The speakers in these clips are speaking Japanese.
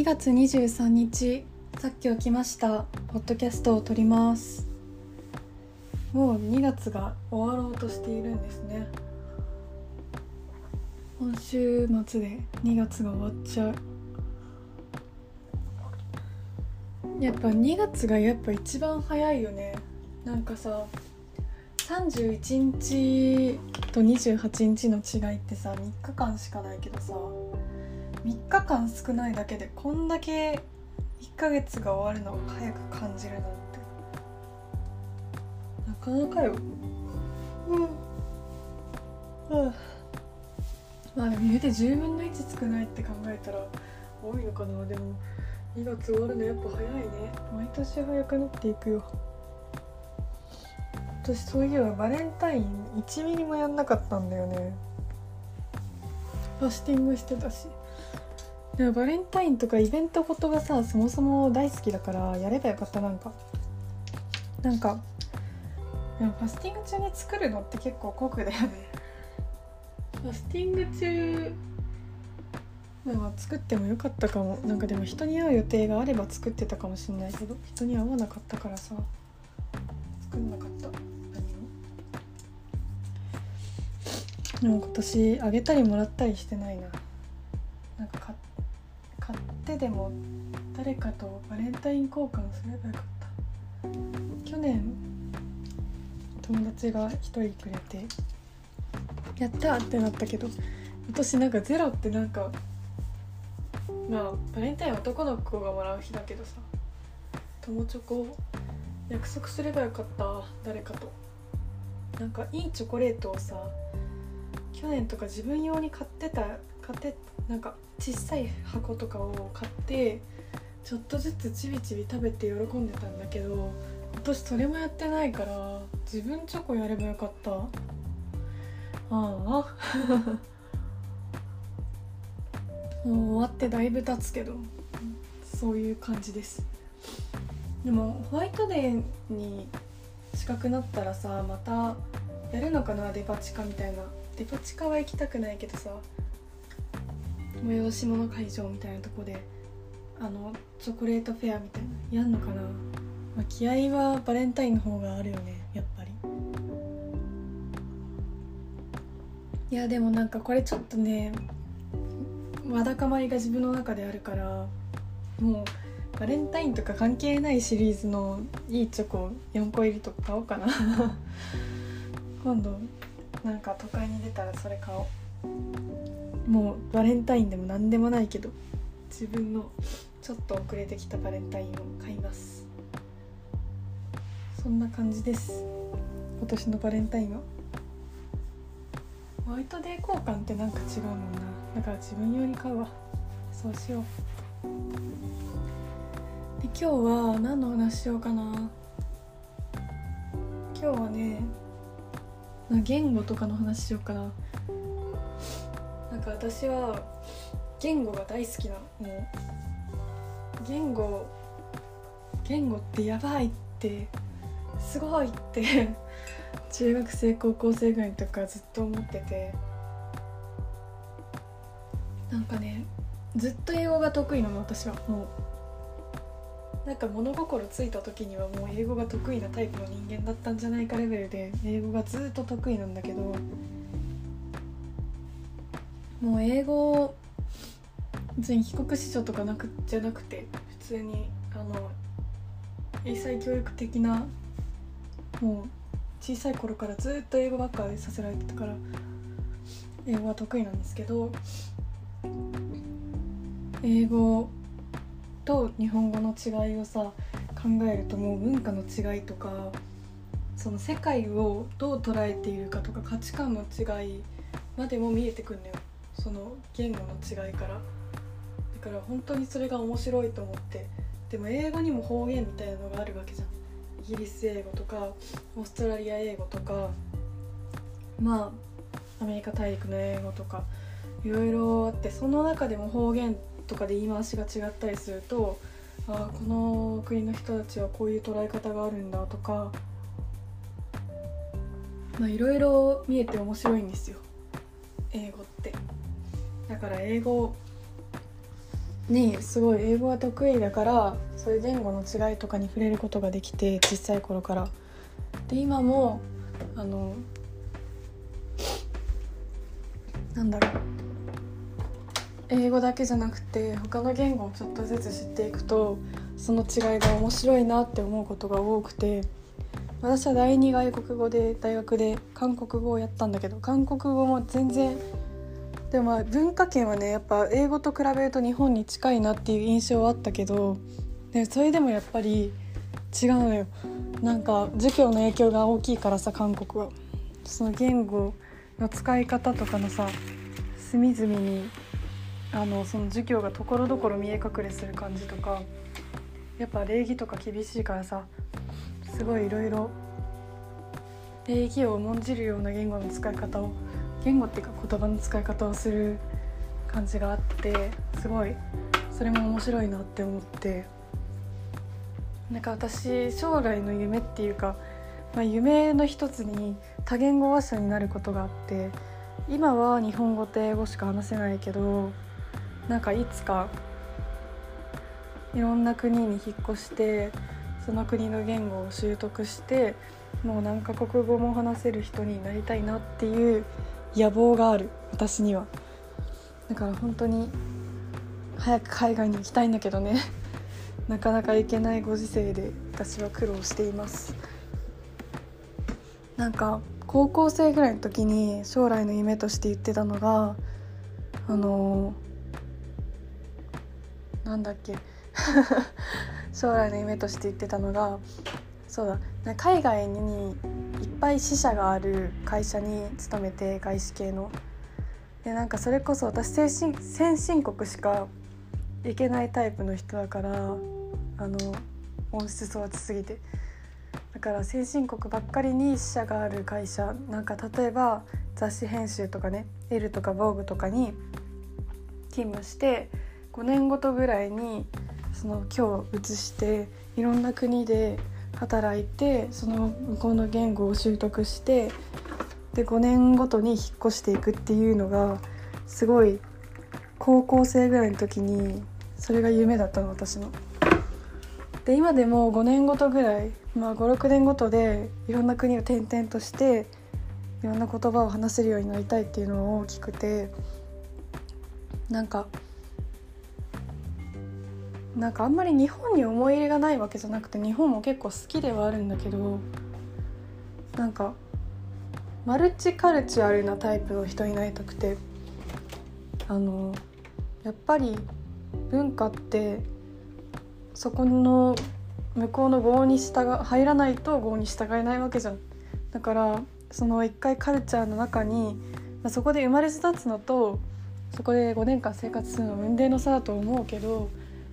2月23日さっき起きました。ポッドキャストを撮ります。もう2月が終わろうとしているんですね。今週末で2月が終わっちゃう。やっぱ2月がやっぱ一番早いよね。なんかさ31日と28日の違いってさ3日間しかないけどさ。3日間少ないだけでこんだけ1ヶ月が終わるのが早く感じるなんて。なかなかよ。うん。うん。まあでも言うて10分の1少ないって考えたら多いのかな。でも2月終わるのやっぱ早いね。毎年早くなっていくよ。私そういえばバレンタイン1ミリもやんなかったんだよね。ファスティングしてたし。でもバレンタインとかイベントごとがさそもそも大好きだからやればよかったなんか。なんかでもファスティング中に作るのって結構酷だよね。ファスティング中まあ作ってもよかったかも。なんかでも人に会う予定があれば作ってたかもしれないけど人に会わなかったからさ作んなかった。何も。でも今年あげたりもらったりしてないな。なんか買買ってでも誰かとバレンタイン交換すればよかった。去年友達が1人くれてやったってなったけど今年なんかゼロってなんかまあバレンタイン男の子がもらう日だけどさ友チョコ約束すればよかった誰かと。なんかいいチョコレートをさ去年とか自分用に買ってた買ってなんか小さい箱とかを買ってちょっとずつちびちび食べて喜んでたんだけど今年それもやってないから自分チョコやればよかった。ああ。もう終わってだいぶ経つけどそういう感じです。でもホワイトデーに近くなったらさまたやるのかなデパ地下みたいな。デパ地下は行きたくないけどさ催し物会場みたいなとこであのチョコレートフェアみたいなやんのかな、まあ、気合はバレンタインの方があるよねやっぱり。いやでもなんかこれちょっとねわだかまりが自分の中であるからもうバレンタインとか関係ないシリーズのいいチョコ4個入りとか買おうかな。今度なんか都会に出たらそれ買おう。もうバレンタインでも何でもないけど自分のちょっと遅れてきたバレンタインを買います。そんな感じです。今年のバレンタインは？ホワイトデー交換ってなんか違うもんな。だから自分用に買うわ。そうしよう。で今日は何の話しようかな。今日はね言語とかの話しようかな。か私は言語が大好きなの言語言語ってやばいってすごいって 中学生高校生ぐらいとかずっと思ってて。なんかねずっと英語が得意なの私は。もうなんか物心ついた時にはもう英語が得意なタイプの人間だったんじゃないかレベルで英語がずっと得意なんだけどもう英語別に帰国子女とかなくじゃなくて普通にあの英才教育的なもう小さい頃からずっと英語ばっかりさせられてたから英語は得意なんですけど英語と日本語の違いをさ考えるともう文化の違いとかその世界をどう捉えているかとか価値観の違いまでも見えてくんだよ。その言語の違いから。だから本当にそれが面白いと思って。でも英語にも方言みたいなのがあるわけじゃん。イギリス英語とかオーストラリア英語とかまあアメリカ大陸の英語とかいろいろあってその中でも方言とかで言い回しが違ったりするとああこの国の人たちはこういう捉え方があるんだとかまあいろいろ見えて面白いんですよ。英語って。だから英語にすごい英語が得意だからそういう言語の違いとかに触れることができて小さい頃から。で今もあのなんだろう英語だけじゃなくて他の言語をちょっとずつ知っていくとその違いが面白いなって思うことが多くて私は第二外国語で大学で韓国語をやったんだけど韓国語も全然でも文化圏はねやっぱ英語と比べると日本に近いなっていう印象はあったけどでそれでもやっぱり違うのよ。なんか授業の影響が大きいからさ韓国は。その言語の使い方とかのさ隅々にあのその授業がところどころ見え隠れする感じとかやっぱ礼儀とか厳しいからさすごいいろいろ礼儀を重んじるような言語の使い方を言語っていうか言葉の使い方をする感じがあってすごいそれも面白いなって思って。なんか私将来の夢っていうか、まあ、夢の一つに多言語話者になることがあって今は日本語と英語しか話せないけどなんかいつかいろんな国に引っ越してその国の言語を習得してもう何カ国語も話せる人になりたいなっていう野望がある私には。だから本当に早く海外に行きたいんだけどね。なかなか行けないご時世で私は苦労しています。なんか高校生ぐらいの時に将来の夢として言ってたのがあのなんだっけ。将来の夢として言ってたのが そうだ海外にいっぱい支社がある会社に勤めて外資系の。でなんかそれこそ私先進先進国しか行けないタイプの人だからあの温室育ちすぎてだから先進国ばっかりに支社がある会社なんか例えば雑誌編集とかね「L」とか「VOGUE」とかに勤務して5年ごとぐらいにその今日移していろんな国で働いてその向こうの言語を習得してで5年ごとに引っ越していくっていうのがすごい高校生ぐらいの時にそれが夢だったの私の。で今でも5年ごとぐらい、まあ、56年ごとでいろんな国を転々としていろんな言葉を話せるようになりたいっていうのは大きくてなんかなんかあんまり日本に思い入れがないわけじゃなくて日本も結構好きではあるんだけどなんかマルチカルチュアルなタイプの人になりたくてあのやっぱり文化ってそこの向こうの合に従入らないと合に従えないわけじゃん。だからその一回カルチャーの中に、まあ、そこで生まれ育つのとそこで5年間生活するのは運命の差だと思うけど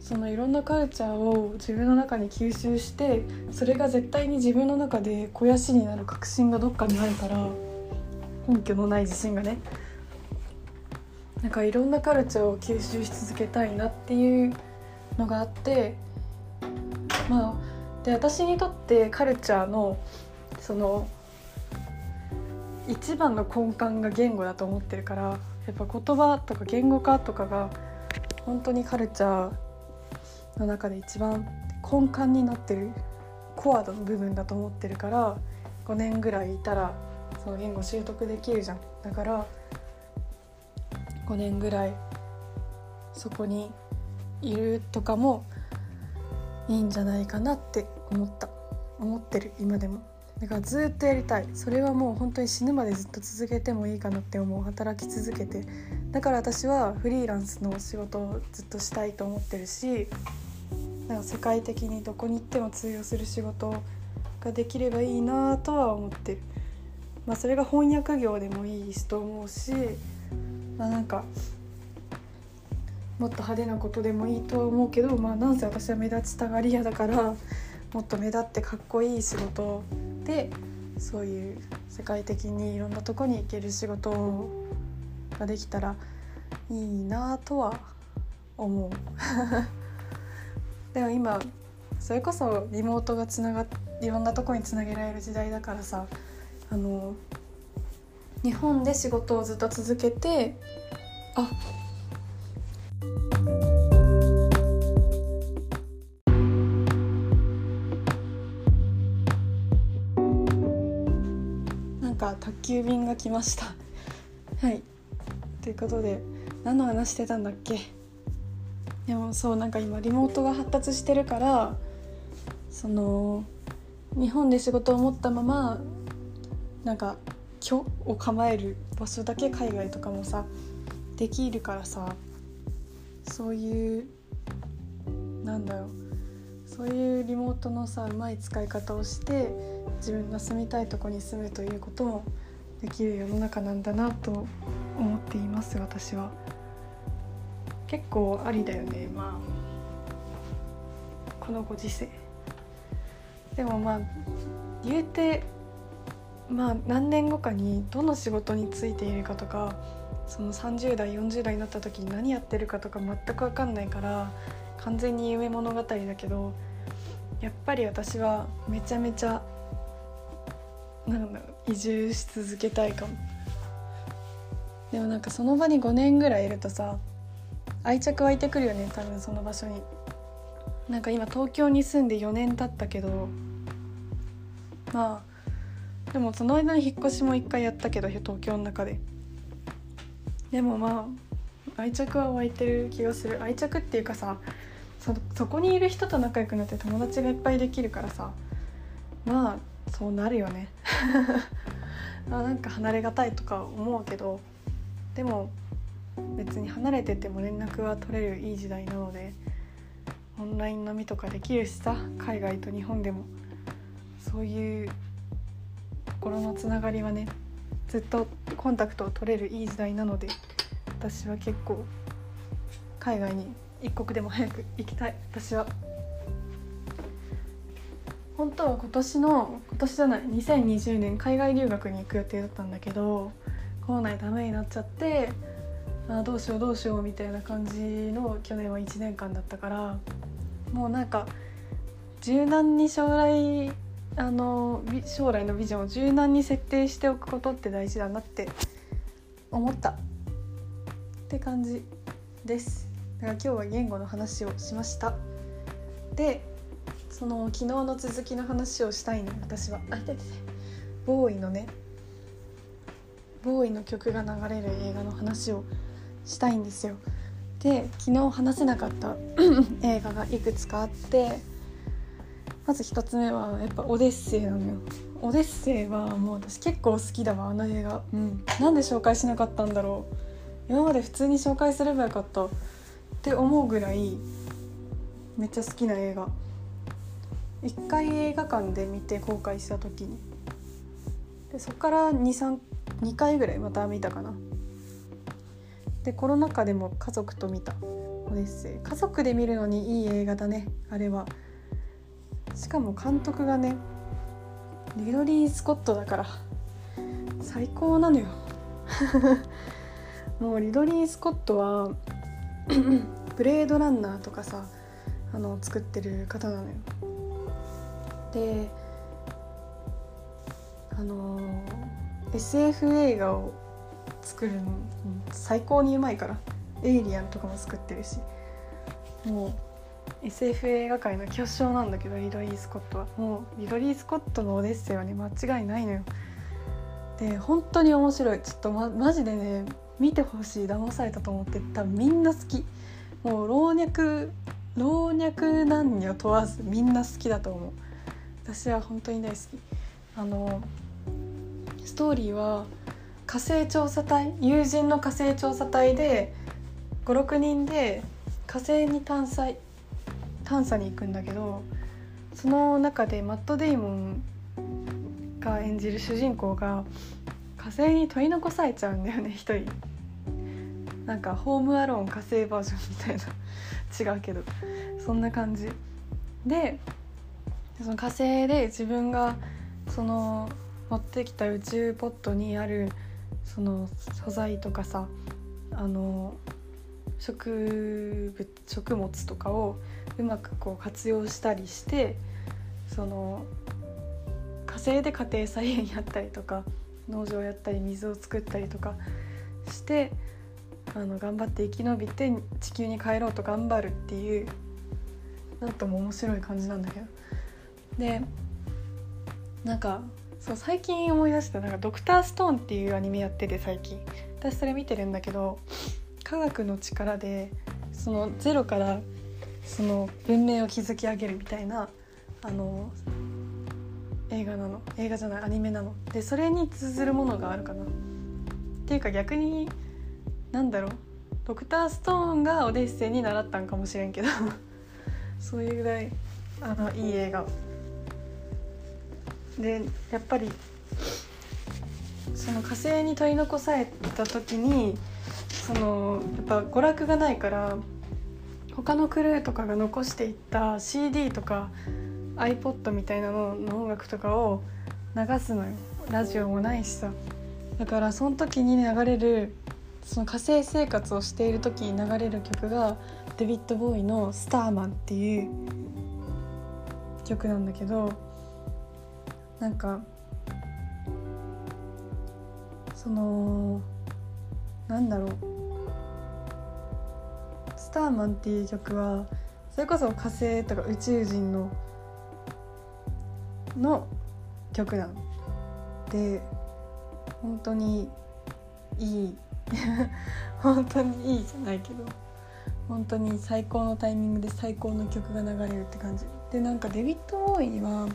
そのいろんなカルチャーを自分の中に吸収してそれが絶対に自分の中で肥やしになる確信がどっかにあるから根拠のない自信がね。なんかいろんなカルチャーを吸収し続けたいなっていうのがあってまあで私にとってカルチャーのその一番の根幹が言語だと思ってるからやっぱ言葉とか言語化とかが本当にカルチャーの中で一番根幹になってるコアの部分だと思ってるから5年ぐらいいたらその言語習得できるじゃん。だから5年ぐらいそこにいるとかもいいんじゃないかなって思った。思ってる今でも。だからずっとやりたい。それはもう本当に死ぬまでずっと続けてもいいかなって思う。働き続けて。だから私はフリーランスの仕事をずっとしたいと思ってるしなんか世界的にどこに行っても通用する仕事ができればいいなとは思ってる、まあ、それが翻訳業でもいいしと思うし、まあ、なんかもっと派手なことでもいいとは思うけど、まあ、なんせ私は目立ちたがり屋だからもっと目立ってかっこいい仕事でそういう世界的にいろんなとこに行ける仕事ができたらいいなとは思う。でも今それこそリモートがつながいろんなとこにつなげられる時代だからさあの日本で仕事をずっと続けてあなんか宅急便が来ました。はい。ということで何の話してたんだっけ？でもそうなんか今リモートが発達してるからその日本で仕事を持ったままなんか居を構える場所だけ海外とかもさできるからさそういうなんだろうそういうリモートのさうまい使い方をして自分が住みたいとこに住むということもできる世の中なんだなと思っています私は。結構ありだよね。まあこのご時世。でもまあ言うてまあ何年後かにどの仕事についているかとかその30代40代になった時に何やってるかとか全く分かんないから完全に夢物語だけどやっぱり私はめちゃめちゃなんだろう移住し続けたいかも。でもなんかその場に5年ぐらいいるとさ愛着湧いてくるよね多分その場所に。なんか今東京に住んで4年経ったけどまあでもその間に引っ越しも1回やったけど東京の中で。でもまあ愛着は湧いてる気がする。愛着っていうかさそそこにいる人と仲良くなって友達がいっぱいできるからさまあそうなるよね。あなんか離れがたいとか思うけどでも別に離れてても連絡は取れるいい時代なのでオンライン飲みとかできるしさ海外と日本でも。そういう心のつながりはねずっとコンタクトを取れるいい時代なので私は結構海外に一刻でも早く行きたい。私は。本当は今年の今年じゃない2020年海外留学に行く予定だったんだけど校内ダメになっちゃってあどうしようどうしようみたいな感じの去年は1年間だったからもうなんか柔軟に将来あの将来のビジョンを柔軟に設定しておくことって大事だなって思ったって感じです。だから今日は言語の話をしました。でその昨日の続きの話をしたいの私は。あいてて。ボーイのねボーイの曲が流れる映画の話をしたいんですよ。で昨日話せなかった 映画がいくつかあってまず1つ目はやっぱ「オデッセイ」なのよ。オデッセイはもう私結構好きだわあの映画、うん、なんで紹介しなかったんだろう。今まで普通に紹介すればよかった。って思うぐらいめっちゃ好きな映画。1回映画館で見て公開した時に。でそっから232回ぐらいまた見たかなでコロナ禍でも家族と見た。オデッセイ。家族で見るのにいい映画だね。あれは。しかも監督がねリドリー・スコットだから。最高なのよ。もうリドリー・スコットは ブレードランナーとかさあの作ってる方なのよ。であの SF 映画を作るの最高にうまいから。エイリアンとかも作ってるし。もう SF 映画界の巨匠なんだけどリドリー・スコットは。もうリドリー・スコットのオデッセイはね間違いないのよ。で本当に面白い。ちょっと、ま、マジでね見てほしい。騙されたと思って。多分みんな好き。もう老若老若男女問わずみんな好きだと思う。私は本当に大好き。あのストーリーは火星調査隊友人の火星調査隊で56人で火星に探査探査に行くんだけどその中でマット・デイモンが演じる主人公が火星に取り残されちゃうんだよね一人。なんかホームアローン火星バージョンみたいな。違うけど。そんな感じ。でその火星で自分がその持ってきた宇宙ポットにあるその素材とかさあの植物食物とかをうまくこう活用したりしてその火星で家庭菜園やったりとか農場やったり水を作ったりとかしてあの頑張って生き延びて地球に帰ろうと頑張るっていうなんとも面白い感じなんだけど。でなんかそう最近思い出したなんか「ドクターストーン」っていうアニメやってて最近。私それ見てるんだけど科学の力でそのゼロからその文明を築き上げるみたいなあの映画なの。映画じゃないアニメなの。でそれに通ずるものがあるかな。っていうか逆になんだろう。ドクターストーンがオデッセイに習ったんかもしれんけど。そういうぐらいあのいい映画でやっぱりその火星に取り残された時にそのやっぱ娯楽がないから他のクルーとかが残していった CD とか iPod みたいなのの音楽とかを流すのよ。ラジオもないしさ。だからその時に流れるその火星生活をしている時に流れる曲がデビッド・ボーイの「スターマン」っていう曲なんだけどなんかそのなんだろう「スターマン」っていう曲はそれこそ火星とか宇宙人のの曲なの。で本当にいい。本当にいいじゃないけど本当に最高のタイミングで最高の曲が流れるって感じ。でなんかデビッド・ボーイは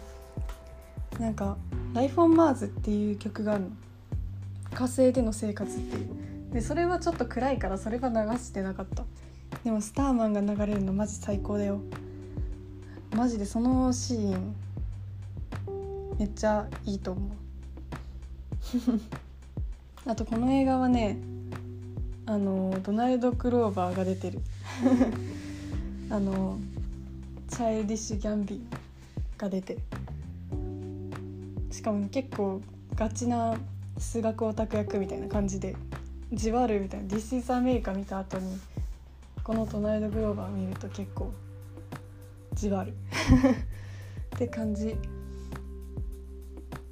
なんか「Life on Mars」っていう曲があるの。火星での生活っていう。でそれはちょっと暗いからそれは流してなかった。でも「スターマン」が流れるのマジ最高だよ。マジでそのシーンめっちゃいいと思う。あとこの映画はねあのドナルド・クローバーが出てる。あのチャイルディッシュ・ギャンビーが出てる。しかも結構ガチな数学オタク役みたいな感じでじわるみたいな「This is America」見た後にこのドナルド・グローバー見ると結構じわる。って感じ。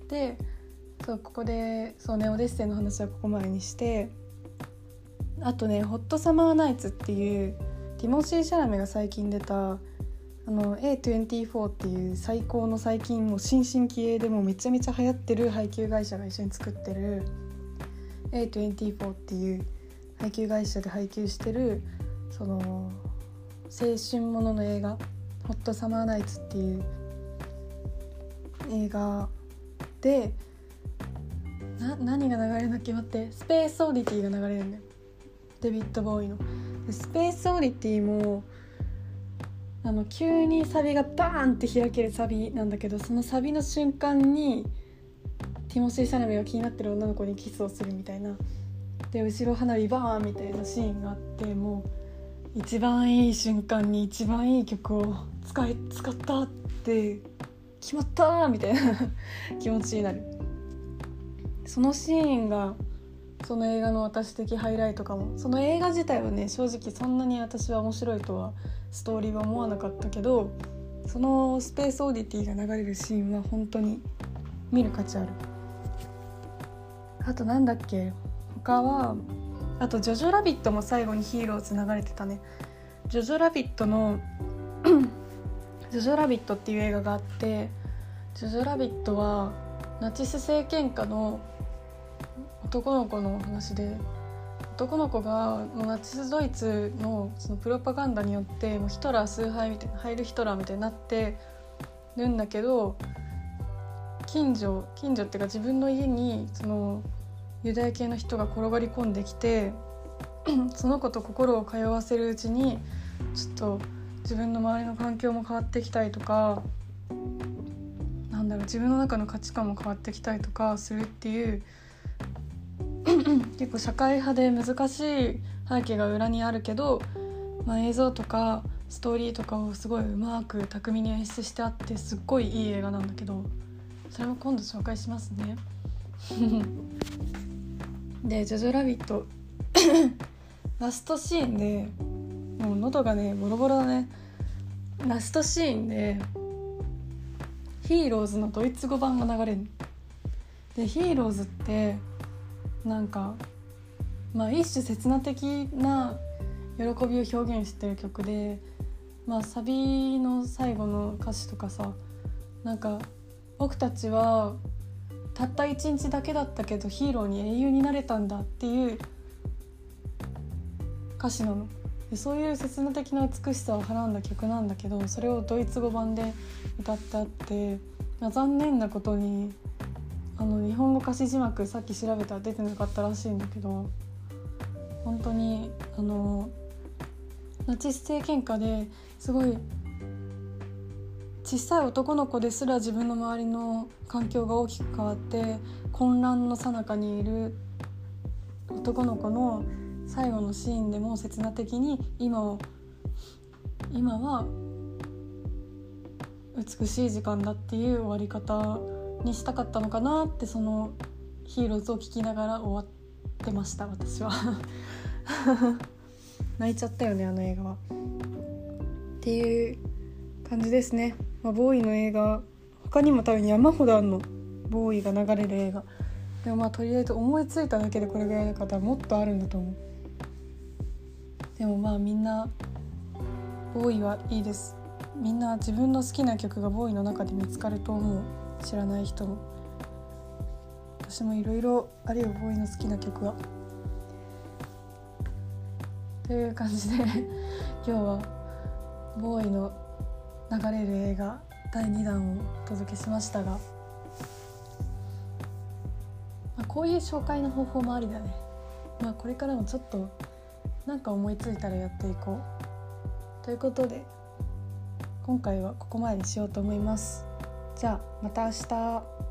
でそうここでそうねオデッセイの話はここまでにしてあとね「ホットサマーナイツ」っていうティモシー・シャラメが最近出たあの A24 っていう最高の最近もう新進気鋭でもめちゃめちゃ流行ってる配給会社が一緒に作ってる A24 っていう配給会社で配給してるその青春ものの映画「ホットサマーナイツ」っていう映画でな何が流れるの決まってスペースオーディティが流れるんだよデビッド・ボーイの。スペースオーディティもあの急にサビがバーンって開けるサビなんだけどそのサビの瞬間にティモシー・シャラメが気になってる女の子にキスをするみたいな。で後ろ花火バーンみたいなシーンがあってもう一番いい瞬間に一番いい曲を使い使ったって決まったみたいな 気持ちになる。そのシーンがその映画の私的ハイライトかも。その映画自体はね正直そんなに私は面白いとはストーリーは思わなかったけどそのスペースオーディティが流れるシーンは本当に見る価値ある。あとなんだっけ他はあと「ジョジョラビット」も最後にヒーローズ流れてたね。ジョジョラビットのジョジョラビットっていう映画があってジョジョラビットはナチス政権下の男の子の話で男の子がナチスドイツのそのプロパガンダによってもうヒトラー崇拝みたいなハイルヒトラーみたいになってるんだけど近所近所っていうか自分の家にそのユダヤ系の人が転がり込んできて その子と心を通わせるうちにちょっと自分の周りの環境も変わってきたりとかなんだろう自分の中の価値観も変わってきたりとかするっていう結構社会派で難しい背景が裏にあるけど、まあ、映像とかストーリーとかをすごいうまく巧みに演出してあってすっごいいい映画なんだけどそれも今度紹介しますね。で「ジョジョラビット」ラストシーンでもう喉がねボロボロだね。ラストシーンでヒーローズのドイツ語版が流れる。でヒーローズってなんかまあ一種刹那的な喜びを表現してる曲でまあサビの最後の歌詞とかさなんか僕たちはたった一日だけだったけどヒーローに英雄になれたんだっていう歌詞なの。そういう切な的な美しさをはらんだ曲なんだけどそれをドイツ語版で歌ってあって、まあ、残念なことにあの日本語歌詞字幕さっき調べたら出てなかったらしいんだけど本当にあのナチス政権下ですごい小さい男の子ですら自分の周りの環境が大きく変わって混乱の最中にいる男の子の最後のシーンでも刹那的に今を今は美しい時間だっていう終わり方にしたかったのかなってそのヒーローズを聞きながら終わってました私は 泣いちゃったよねあの映画は。っていう感じですね。まあ、ボーイの映画他にも多分山ほどあるのボーイが流れる映画。でもまあとりあえず思いついただけでこれぐらいの方はもっとあるんだと思う。でもまあみんなボーイはいいです。みんな自分の好きな曲がボーイの中で見つかると思う知らない人私もいろいろあるよボーイの好きな曲は。という感じで 今日はボーイの流れる映画第2弾をお届けしましたが、まあ、こういう紹介の方法もありだね。まあこれからもちょっとなんか思いついたらやっていこう。ということで今回はここまでにしようと思います。じゃあまた明日。